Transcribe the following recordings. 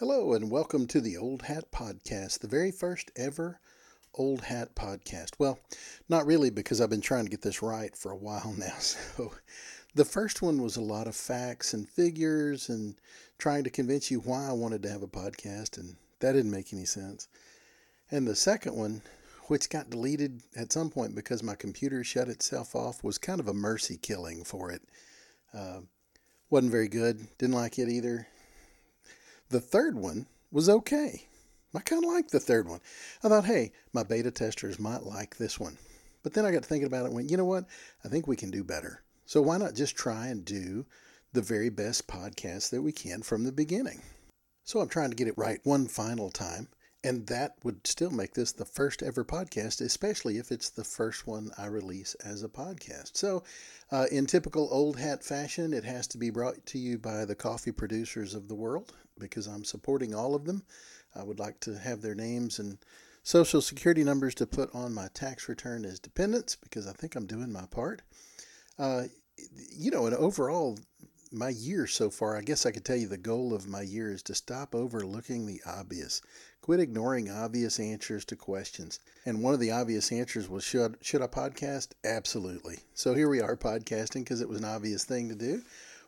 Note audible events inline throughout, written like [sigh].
Hello, and welcome to the Old Hat Podcast, the very first ever Old Hat Podcast. Well, not really, because I've been trying to get this right for a while [laughs] now. So, the first one was a lot of facts and figures and trying to convince you why I wanted to have a podcast, and that didn't make any sense. And the second one, which got deleted at some point because my computer shut itself off, was kind of a mercy killing for it. Uh, wasn't very good. Didn't like it either. The third one was okay. I kind of liked the third one. I thought, hey, my beta testers might like this one. But then I got to thinking about it and went, you know what? I think we can do better. So why not just try and do the very best podcast that we can from the beginning? So I'm trying to get it right one final time. And that would still make this the first ever podcast, especially if it's the first one I release as a podcast. So, uh, in typical old hat fashion, it has to be brought to you by the coffee producers of the world because I'm supporting all of them. I would like to have their names and social security numbers to put on my tax return as dependents because I think I'm doing my part. Uh, you know, and overall, my year so far, I guess I could tell you the goal of my year is to stop overlooking the obvious. Quit ignoring obvious answers to questions. And one of the obvious answers was should should I podcast? Absolutely. So here we are podcasting because it was an obvious thing to do.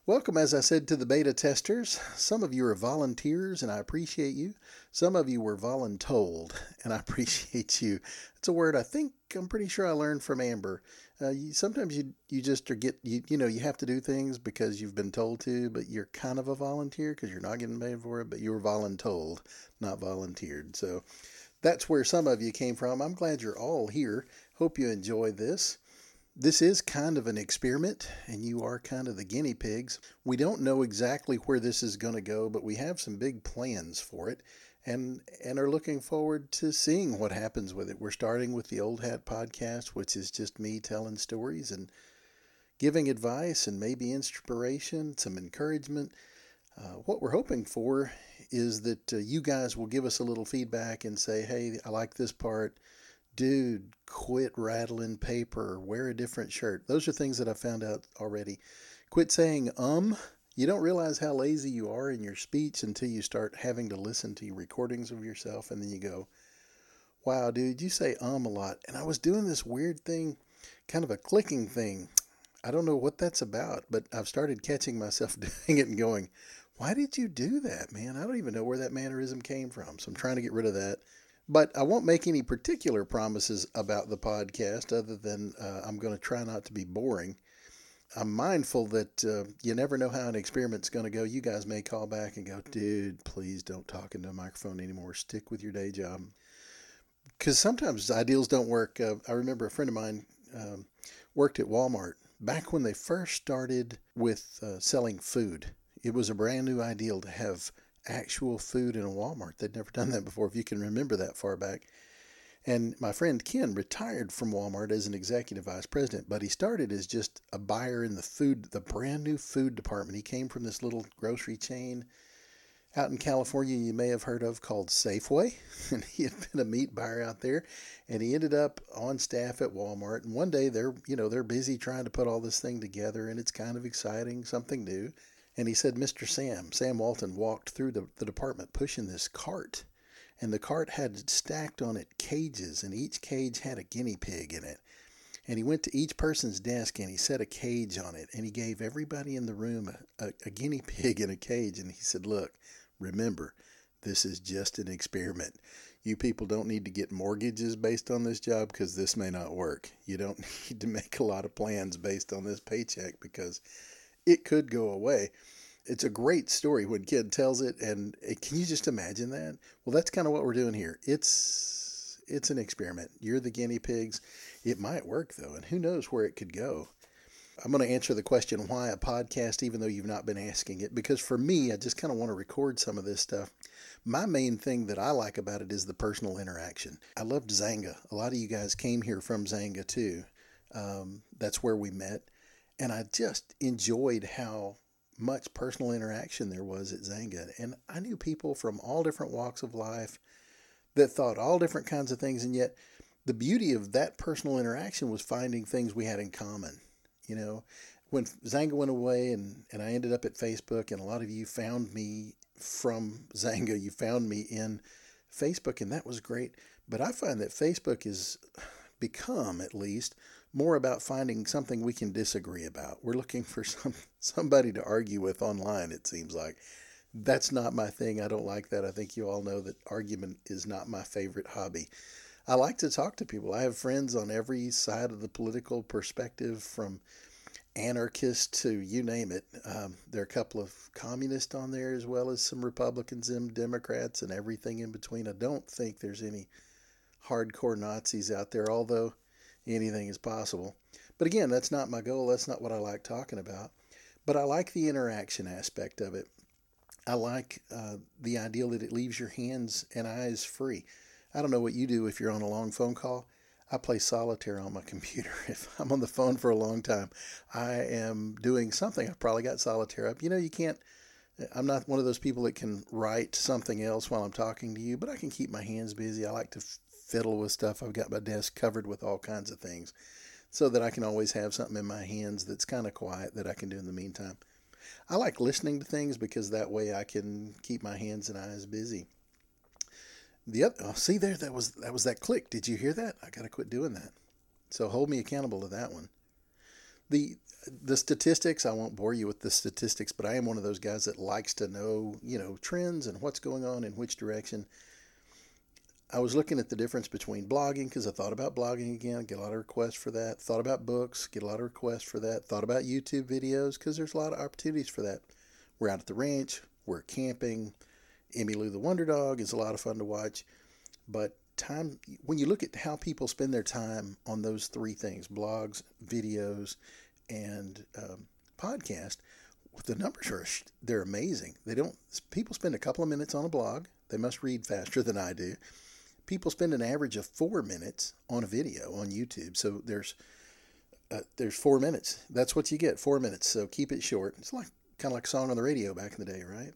Welcome, as I said, to the beta testers. Some of you are volunteers, and I appreciate you. Some of you were voluntold, and I [laughs] appreciate you. It's a word I think I'm pretty sure I learned from Amber. Uh, you, sometimes you you just are get you you know you have to do things because you've been told to, but you're kind of a volunteer because you're not getting paid for it, but you were voluntold, not volunteered. So that's where some of you came from. I'm glad you're all here. Hope you enjoy this. This is kind of an experiment, and you are kind of the guinea pigs. We don't know exactly where this is going to go, but we have some big plans for it and and are looking forward to seeing what happens with it. We're starting with the Old Hat podcast, which is just me telling stories and giving advice and maybe inspiration, some encouragement. Uh, what we're hoping for is that uh, you guys will give us a little feedback and say, "Hey, I like this part." Dude, quit rattling paper. Wear a different shirt. Those are things that I found out already. Quit saying um you don't realize how lazy you are in your speech until you start having to listen to recordings of yourself, and then you go, Wow, dude, you say um a lot. And I was doing this weird thing, kind of a clicking thing. I don't know what that's about, but I've started catching myself [laughs] doing it and going, Why did you do that, man? I don't even know where that mannerism came from. So I'm trying to get rid of that. But I won't make any particular promises about the podcast other than uh, I'm going to try not to be boring. I'm mindful that uh, you never know how an experiment's going to go. You guys may call back and go, dude, please don't talk into a microphone anymore. Stick with your day job. Because sometimes ideals don't work. Uh, I remember a friend of mine um, worked at Walmart back when they first started with uh, selling food. It was a brand new ideal to have actual food in a Walmart. They'd never done that before, if you can remember that far back. And my friend Ken retired from Walmart as an executive vice president, but he started as just a buyer in the food, the brand new food department. He came from this little grocery chain out in California you may have heard of called Safeway. [laughs] And he had been a meat buyer out there and he ended up on staff at Walmart. And one day they're, you know, they're busy trying to put all this thing together and it's kind of exciting, something new. And he said, Mr. Sam, Sam Walton walked through the, the department pushing this cart and the cart had stacked on it cages, and each cage had a guinea pig in it. And he went to each person's desk and he set a cage on it, and he gave everybody in the room a, a, a guinea [laughs] pig in a cage. And he said, Look, remember, this is just an experiment. You people don't need to get mortgages based on this job because this may not work. You don't [laughs] need to make a lot of plans based on this paycheck because it could go away it's a great story when Kid tells it, and eh, can you just imagine that? Well, that's kind of what we're doing here. It's it's an experiment. You're the guinea pigs. It might work though, and who knows where it could go. I'm going to answer the question why a podcast, even though you've not been asking it, because for me, I just kind of want to record some of this stuff. My main thing that I like about it is the personal interaction. I loved Xanga. A lot of you guys came here from Xanga too. Um, that's where we met. And I just enjoyed how much personal interaction there was at Xanga. And I knew people from all different walks of life that thought all different kinds of things. And yet, the beauty of that personal interaction was finding things we had in common. You know, when Xanga went away and, and I ended up at Facebook, and a lot of you found me from Xanga, You found me in Facebook, and that was great. But I find that Facebook has become, at least, more about finding something we can disagree about. We're looking for [laughs] some somebody to argue with online. It seems like that's not my thing. I don't like that. I think you all know that argument is not my favorite hobby. I like to talk to people. I have friends on every side of the political perspective, from anarchist to you name it. Um, there are a couple of communists on there as well as some Republicans and Democrats and everything in between. I don't think there's any hardcore Nazis out there, although anything is possible. But again, that's not my goal. That's not what I like talking about. But I like the interaction aspect of it. I like uh, the idea that it leaves your hands and eyes free. I don't know what you do if you're on a long phone call. I play solitaire on my [laughs] computer. If I'm on the phone for a long time, I am doing something. I've probably got solitaire up. You know, you can't, I'm not one of those people that can write something else while I'm talking to you, but I can keep my hands busy. I like to fiddle with stuff. I've got my desk covered with all kinds of things so that I can always have something in my hands that's kind of quiet that I can do in the meantime. I like listening to things because that way I can keep my hands and eyes busy. The other, oh, see there, that was that was that click. Did you hear that? I got to quit doing that. So hold me accountable to that one. The the statistics, I won't bore you with the statistics, but I am one of those guys that likes to know, you know, trends and what's going on in which direction. I was looking at the difference between blogging because I thought about blogging again, get a lot of requests for that. Thought about books, get a lot of requests for that. Thought about YouTube videos because there's a lot of opportunities for that. We're out at the ranch, we're camping, Emmylou the Wonder Dog is a lot of fun to watch. But time when you look at how people spend their time on those three things blogs, videos, and um, podcast, the numbers are they're amazing. They don't people spend a couple of minutes on a blog. They must read faster than I do. People spend an average of four minutes on a video on YouTube. So there's uh, there's four minutes. That's what you get, four minutes. So keep it short. It's like kind of like a song on the radio back in the day, right?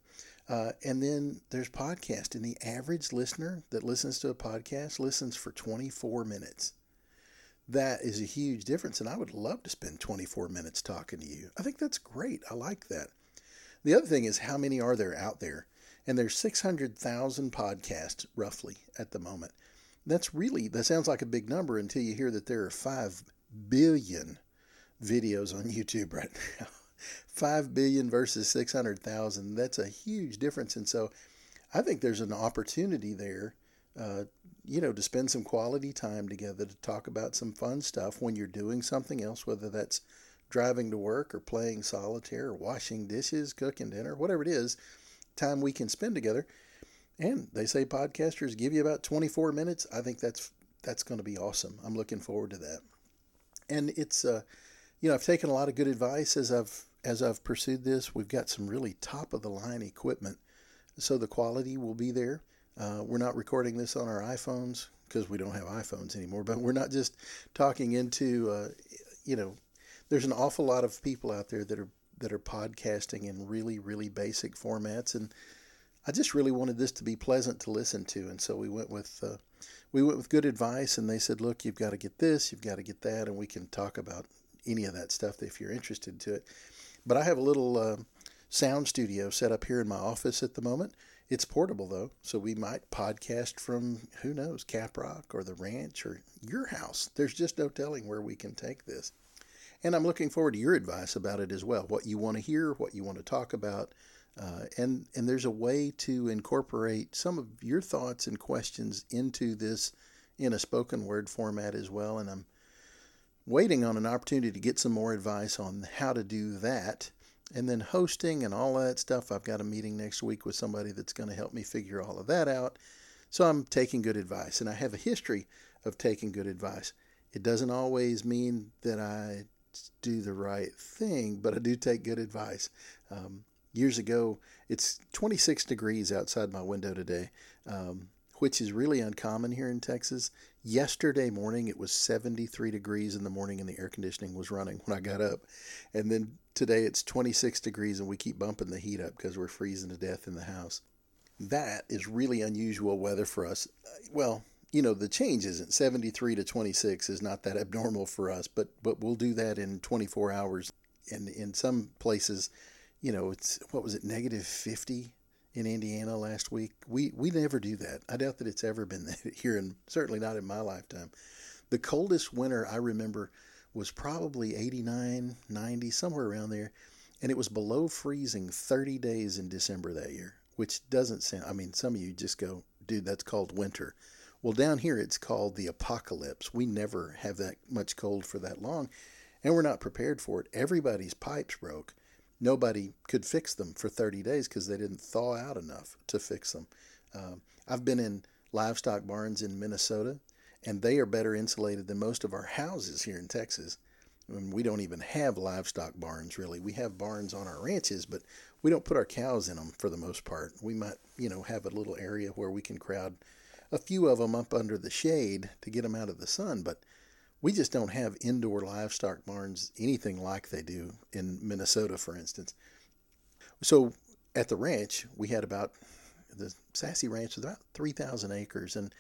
Uh, and then there's podcast, and the average listener that listens to a podcast listens for 24 minutes. That is a huge difference, and I would love to spend 24 minutes talking to you. I think that's great. I like that. The other thing is, how many are there out there? And there's 600,000 podcasts roughly at the moment. That's really, that sounds like a big number until you hear that there are 5 billion videos on YouTube right now. [laughs] 5 billion versus 600,000. That's a huge difference. And so I think there's an opportunity there, uh, you know, to spend some quality time together to talk about some fun stuff when you're doing something else, whether that's driving to work or playing solitaire or washing dishes, cooking dinner, whatever it is, time we can spend together. And they say podcasters give you about 24 minutes. I think that's that's going to be awesome. I'm looking forward to that. And it's uh, you know, I've taken a lot of good advice as I've as I've pursued this, we've got some really top of the line equipment, so the quality will be there. Uh, we're not recording this on our iPhones because we don't have iPhones anymore, but we're not just talking into, uh, you know, there's an awful lot of people out there that are that are podcasting in really really basic formats, and I just really wanted this to be pleasant to listen to, and so we went with uh, we went with good advice, and they said, look, you've got to get this, you've got to get that, and we can talk about any of that stuff if you're interested to it. But I have a little uh, sound studio set up here in my office at the moment. It's portable though, so we might podcast from who knows, Caprock or the ranch or your house. There's just no telling where we can take this. And I'm looking forward to your advice about it as well. What you want to hear, what you want to talk about, uh, and and there's a way to incorporate some of your thoughts and questions into this in a spoken word format as well. And I'm waiting on an opportunity to get some more advice on how to do that. And then hosting and all that stuff. I've got a meeting next week with somebody that's going to help me figure all of that out. So I'm taking good advice. And I have a history of taking good advice. It doesn't always mean that I do the right thing, but I do take good advice. Um, years ago, it's 26 degrees outside my window today. Um, which is really uncommon here in Texas. Yesterday morning, it was 73 degrees in the morning and the air conditioning was running when I got up. And then today it's 26 degrees and we keep bumping the heat up because we're freezing to death in the house. That is really unusual weather for us. Well, you know, the change isn't 73 to 26 is not that abnormal for us, but but we'll do that in 24 hours. And in some places, you know, it's what was it, negative 50 in Indiana last week. We we never do that. I doubt that it's ever been [laughs] that here, and certainly not in my lifetime. The coldest winter I remember was probably 89, 90, somewhere around there, and it was below freezing 30 days in December that year, which doesn't sound. I mean, some of you just go, dude, that's called winter. Well, down here it's called the apocalypse. We never have that much cold for that long, and we're not prepared for it. Everybody's pipes broke nobody could fix them for 30 days because they didn't thaw out enough to fix them. Um, I've been in livestock barns in Minnesota, and they are better insulated than most of our houses here in Texas. I mean, we don't even have livestock barns really. We have barns on our ranches, but we don't put our cows in them for the most part. We might, you know, have a little area where we can crowd a few of them up under the shade to get them out of the sun, but we just don't have indoor livestock barns anything like they do in Minnesota, for instance. So at the ranch, we had about the Sassy Ranch was about 3,000 acres, and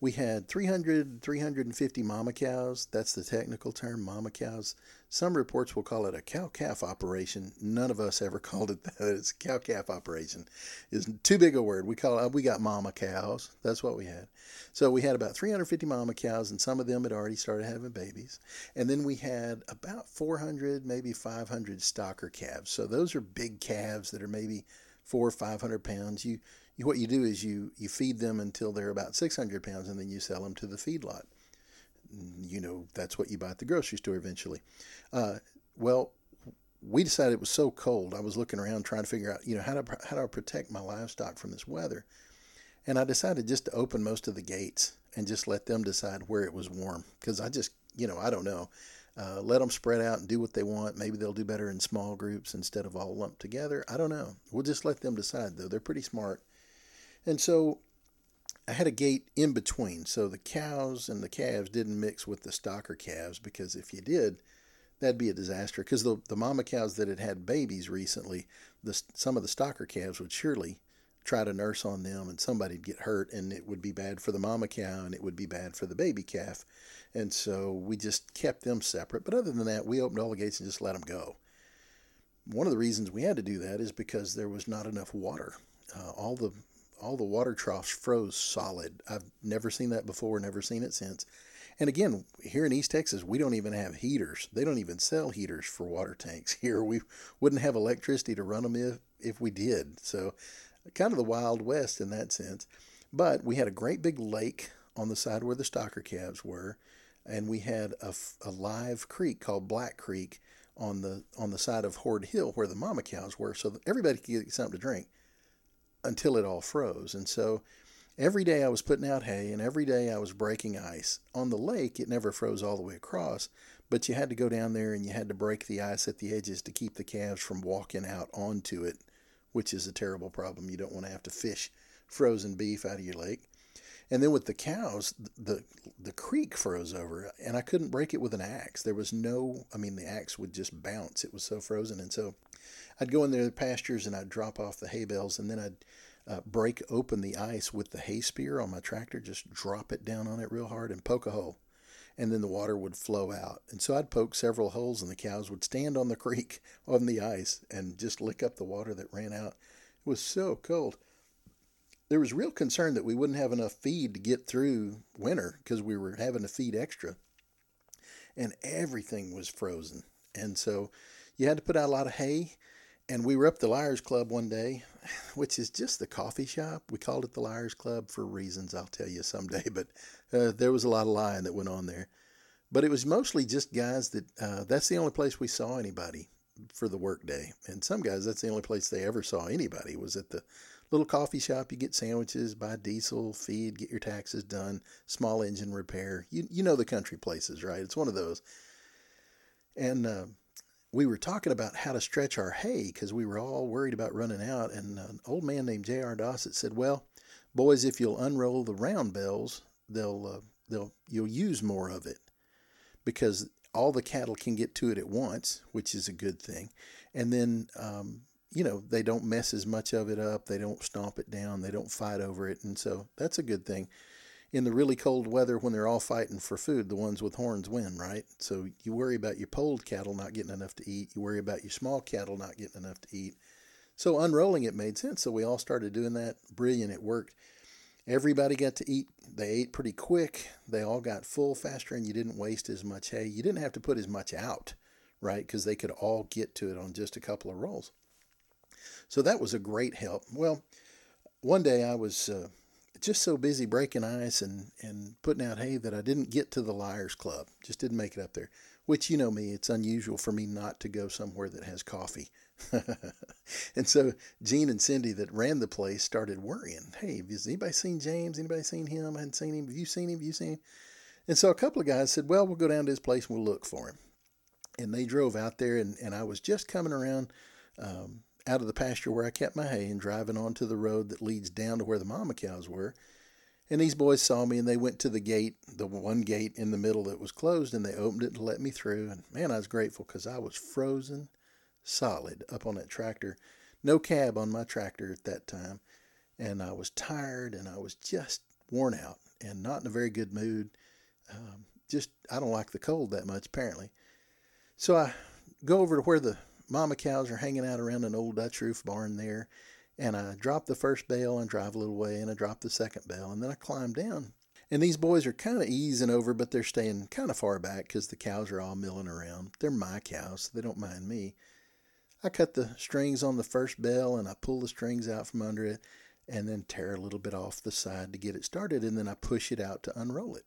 we had 300, 350 mama cows. That's the technical term, mama cows. Some reports will call it a cow calf operation. None of us ever [laughs] called it that. It's a cow calf operation. Is too big a word. We call it, we got mama cows. That's what we had. So we had about 350 mama cows, and some of them had already started having babies. And then we had about 400, maybe 500 stocker calves. So those are big calves that are maybe four or 500 pounds. You what you do is you, you feed them until they're about 600 pounds and then you sell them to the feedlot. You know, that's what you buy at the grocery store eventually. Uh, well, we decided it was so cold. I was looking around trying to figure out, you know, how to, how do I protect my livestock from this weather? And I decided just to open most of the gates and just let them decide where it was warm. Because I just, you know, I don't know. Uh, let them spread out and do what they want. Maybe they'll do better in small groups instead of all lumped together. I don't know. We'll just let them decide, though. They're pretty smart. And so I had a gate in between. So the cows and the calves didn't mix with the stocker calves because if you did, that'd be a disaster. Because the, the mama cows that had had babies recently, the, some of the stocker calves would surely try to nurse on them and somebody'd get hurt and it would be bad for the mama cow and it would be bad for the baby calf. And so we just kept them separate. But other than that, we opened all the gates and just let them go. One of the reasons we had to do that is because there was not enough water. Uh, all the all the water troughs froze solid. I've never seen that before, never seen it since. And again, here in East Texas, we don't even have heaters. They don't even sell heaters for water tanks [laughs] here. We wouldn't have electricity to run them if, if we did. So, kind of the Wild West in that sense. But we had a great big lake on the side where the stocker calves were, and we had a, a live creek called Black Creek on the on the side of Horde Hill where the mama cows were, so everybody could get something to drink until it all froze. And so every day I was putting out hay and every day I was breaking ice. On the lake, it never froze all the way across, but you had to go down there and you had to break the ice at the edges to keep the calves from walking out onto it, which is a terrible problem. You don't want to have to fish frozen beef out of your lake. And then with the cows, the the creek froze over, and I couldn't break it with an axe. There was no, I mean, the axe would just bounce. It was so frozen, and so I'd go in there the pastures and I'd drop off the hay bales and then I'd uh, break open the ice with the hay spear on my tractor, just drop it down on it real hard and poke a hole. And then the water would flow out. And so I'd poke several holes and the cows would stand on the [laughs] creek on the ice and just lick up the water that ran out. It was so cold. There was real concern that we wouldn't have enough feed to get through winter because we were having to feed extra. And everything was frozen. And so you had to put out a lot of hay and we were up the Liars Club one day, [sighs] which is just the coffee shop. We called it the Liars Club for reasons I'll tell you someday, [laughs] but uh, there was a lot of lying that went on there. But it was mostly just guys that uh, that's the only place we saw anybody for the workday. And some guys, that's the only place they ever saw anybody was at the little coffee shop. You get sandwiches, buy diesel, feed, get your taxes done, small engine repair. You, you know the country places, right? It's one of those. And, uh, we were talking about how to stretch our hay because we were all worried about running out. And an old man named J.R. Dossett said, "Well, boys, if you'll unroll the round bales, they'll uh, they'll you'll use more of it because all the cattle can get to it at once, which is a good thing. And then um, you know they don't mess as much of it up. They don't stomp it down. They don't fight over it, and so that's a good thing." In the really cold weather when they're all fighting for food, the ones with horns win, right? So you worry about your polled cattle not getting enough to eat. You worry about your small cattle not getting enough to eat. So unrolling it made sense. So we all started doing that. Brilliant. It worked. Everybody got to eat. They ate pretty quick. They all got full faster, and you didn't waste as much hay. You didn't have to put as much out, right? Because they could all get to it on just a couple of rolls. So that was a great help. Well, one day I was uh, just so busy breaking ice and, and putting out hay that I didn't get to the Liars Club. Just didn't make it up there. Which, you know me, it's unusual for me not to go somewhere that has coffee. [laughs] and so Gene and Cindy that ran the place started worrying. Hey, has anybody seen James? Anybody seen him? I hadn't seen him. Have you seen him? Have you seen him? And so a couple of guys said, well, we'll go down to his place and we'll look for him. And they drove out there, and, and I was just coming around um, out of the pasture where I kept my hay and driving onto the road that leads down to where the mama cows were. And these boys saw me and they went to the gate, the one gate in the middle that was closed, and they opened it to let me through. And man, I was grateful because I was frozen solid up on that tractor. No cab on my tractor at that time. And I was tired and I was just worn out and not in a very good mood. Um, just, I don't like the cold that much, apparently. So I go over to where the mama cows are hanging out around an old Dutch roof barn there. And I drop the first bale and drive a little way, and I drop the second bale, and then I climb down. And these boys are kind of easing over, but they're staying kind of far back because the cows are all milling around. They're my cows, so they don't mind me. I cut the strings on the first bale and I pull the strings out from under it and then tear a little bit off the side to get it started, and then I push it out to unroll it.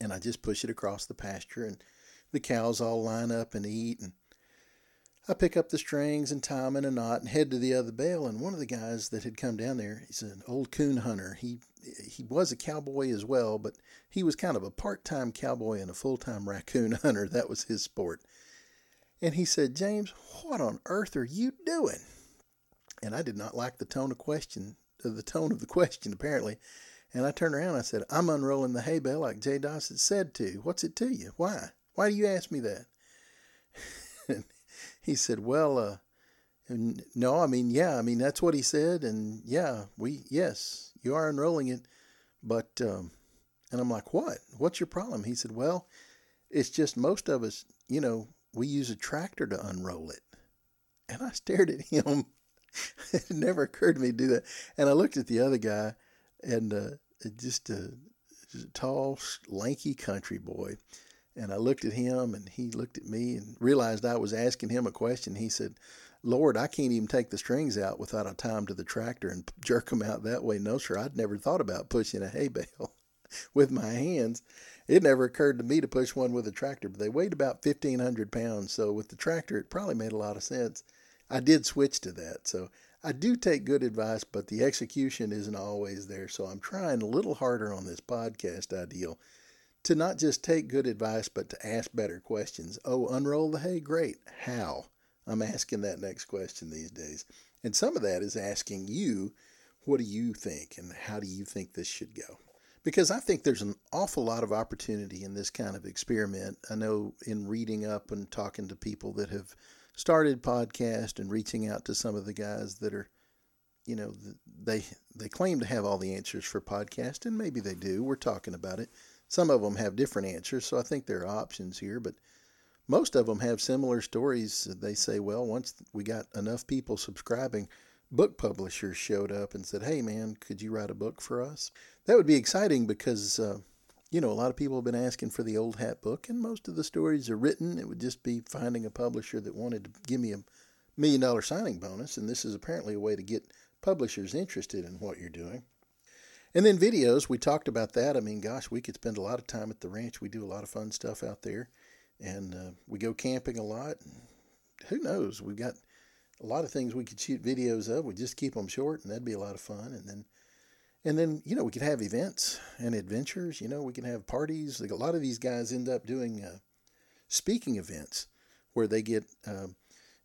And I just push it across the pasture, and the cows all line up and eat, and I pick up the strings and tie them in a knot and head to the other bale. And one of the guys that had come down there, he's an old coon hunter. He he was a cowboy as well, but he was kind of a part-time cowboy and a full-time raccoon [laughs] hunter. That was his sport. And he said, "James, what on earth are you doing?" And I did not like the tone of question, the tone of the question apparently. And I turned around and I said, "I'm unrolling the hay bale like Jay Dawson said to. What's it to you? Why? Why do you ask me that?" [laughs] he said, "Well, uh, and no, I mean, yeah, I mean that's what he said, and yeah, we, yes, you are unrolling it, but." Um, and I'm like, "What? What's your problem?" He said, "Well, it's just most of us, you know, we use a tractor to unroll it." And I stared at [laughs] him. it never occurred to me to do that. And I looked at the other guy, and uh, just a, just a tall, lanky country boy and I looked at him and he looked at me and realized I was asking him a question. He said, Lord, I can't even take the strings out without a time to the tractor and [laughs] jerk them out that way. No, sir, I'd never thought about pushing a hay bale [laughs] with my hands. It never occurred to me to push one with a tractor, but they weighed about 1,500 pounds. So with the tractor, it probably made a lot of sense. I did switch to that. So I do take good advice, but the execution isn't always there. So I'm trying a little harder on this podcast ideal to not just take good advice, but to ask better questions. Oh, unroll the hay? Great. How? I'm asking that next question these days. And some of that is asking you, what do you think and how do you think this should go? Because I think there's an awful lot of opportunity in this kind of experiment. I know in reading up and talking to people that have started podcast and reaching out to some of the guys that are you know they they claim to have all the answers for podcast and maybe they do we're talking about it some of them have different answers, so I think there are options here, but most of them have similar stories. They say, well, once we got enough people subscribing, book publishers showed up and said, hey, man, could you write a book for us? That would be exciting because, uh, you know, a lot of people have been asking for the Old Hat book, and most of the stories are written. It would just be finding a publisher that wanted to give me a million dollar signing bonus, and this is apparently a way to get publishers interested in what you're doing. And then videos, we talked about that. I mean, gosh, we could spend a lot of time at the ranch. We do a lot of fun stuff out there, and uh, we go camping a lot. Who knows? We've got a lot of things we could shoot videos of. We just keep them short, and that'd be a lot of fun. And then, and then you know, we could have events and adventures. You know, we can have parties. Like a lot of these guys end up doing uh, speaking events where they get. Uh,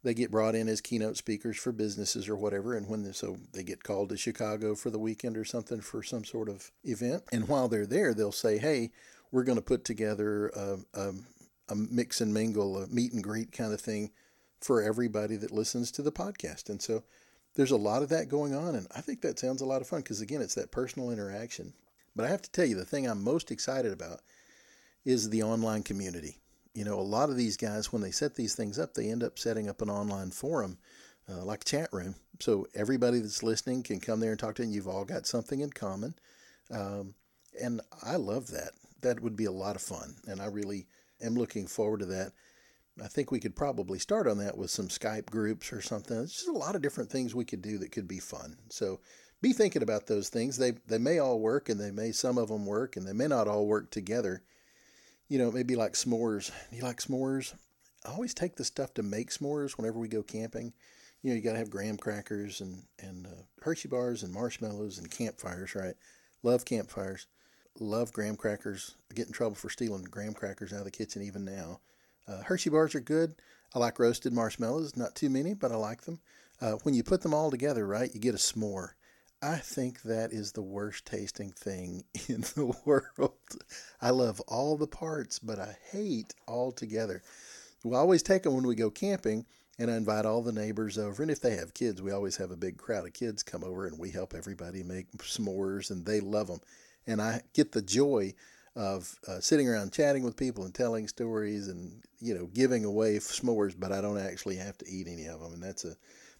they get brought in as keynote speakers for businesses or whatever and when they, so they get called to chicago for the weekend or something for some sort of event. And while they're there they'll say hey we're going to put together a, a, a mix and mingle a meet and greet kind of thing for everybody that listens to the podcast. And so there's a lot of that going on and i think that sounds a lot of fun because again it's that personal interaction. But i have to tell you the thing i'm most excited about is the online community you know, a lot of these guys, when they set these things up, they end up setting up an online forum uh, like a chat room. So everybody that's listening can come there and talk to you. And you've all got something in common. Um, and I love that. That would be a lot of fun. And I really am looking forward to that. I think we could probably start on that with some Skype groups or something. It's just a lot of different things we could do that could be fun. So be thinking about those things. They they may all work and they may some of them work and they may not all work together. You know, maybe like s'mores. You like s'mores? I always take the stuff to make s'mores whenever we go camping. You know, you got to have graham crackers and and uh, Hershey bars and marshmallows and campfires, right? Love campfires. Love graham crackers. I get in trouble for stealing graham crackers out of the kitchen even now. Uh, Hershey bars are good. I like roasted marshmallows. Not too many, but I like them. Uh, when you put them all together, right, you get a s'more. I think that is the worst tasting thing [laughs] in the world. I love all the parts, but I hate all together. We always take them when we go camping, and I invite all the neighbors over. And if they have kids, we always have a big crowd of kids come over, and we help everybody make s'mores, and they love them. And I get the joy of uh, sitting around chatting with people and telling stories and you know giving away s'mores, but I don't actually have to eat any of them, and that's a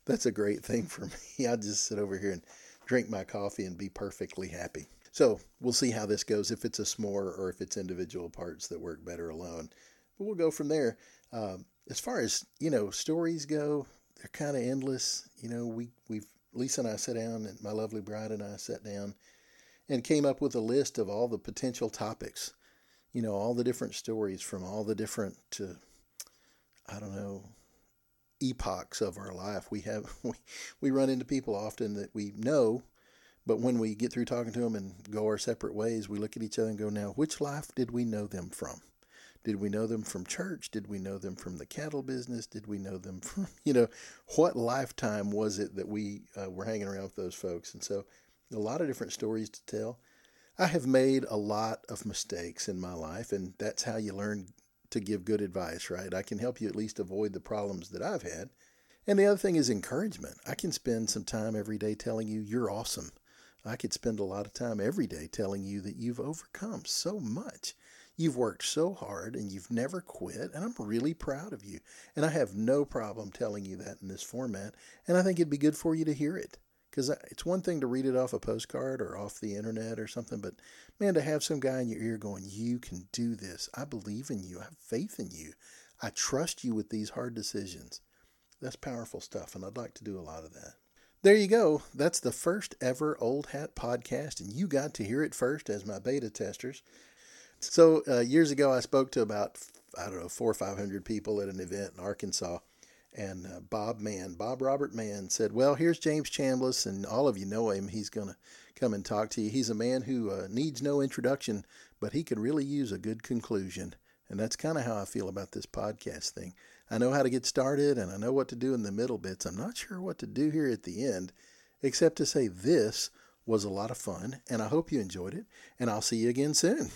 that's a great thing [laughs] for me. I just sit over here and drink my coffee and be perfectly happy. So we'll see how this goes, if it's a s'more or if it's individual parts that work better alone. But we'll go from there. Um, as far as, you know, stories go, they're kind of endless. You know, we, we've, Lisa and I sat down, and my lovely bride and I sat down and came up with a list of all the potential topics. You know, all the different stories from all the different, uh, I don't know, epochs of our life. We have [laughs] we, we run into people often that we know, but when we get through talking to them and go our separate ways, we look at each other and go, "Now, which life did we know them from? Did we know them from church? Did we know them from the cattle business? Did we know them [laughs] from you know what lifetime was it that we uh, were hanging around with those folks?" And so, a lot of different stories to tell. I have made a lot of mistakes in my life, and that's how you learn to give good advice, right? I can help you at least avoid the problems that I've had. And the other thing is encouragement. I can spend some time every day telling you you're awesome. I could spend a lot of time every day telling you that you've overcome so much. You've worked so hard and you've never quit, and I'm really proud of you. And I have no problem telling you that in this format, and I think it'd be good for you to hear it. Because it's one thing to read it off a postcard or off the internet or something, but man, to have some guy in your ear going, You can do this. I believe in you. I have faith in you. I trust you with these hard decisions. That's powerful stuff, and I'd like to do a lot of that. There you go. That's the first ever Old Hat podcast, and you got to hear it first as my beta testers. So, uh, years ago, I spoke to about, I don't know, four or 500 people at an event in Arkansas and uh, Bob Mann, Bob Robert Mann, said, Well, here's James Chambliss, and all of you know him. He's going to come and talk to you. He's a man who uh, needs no introduction, but he could really use a good conclusion. And that's kind of how I feel about this podcast thing. I know how to get started and I know what to do in the middle bits. I'm not sure what to do here at the end, except to say this was a lot of fun, and I hope you enjoyed it, and I'll see you again soon.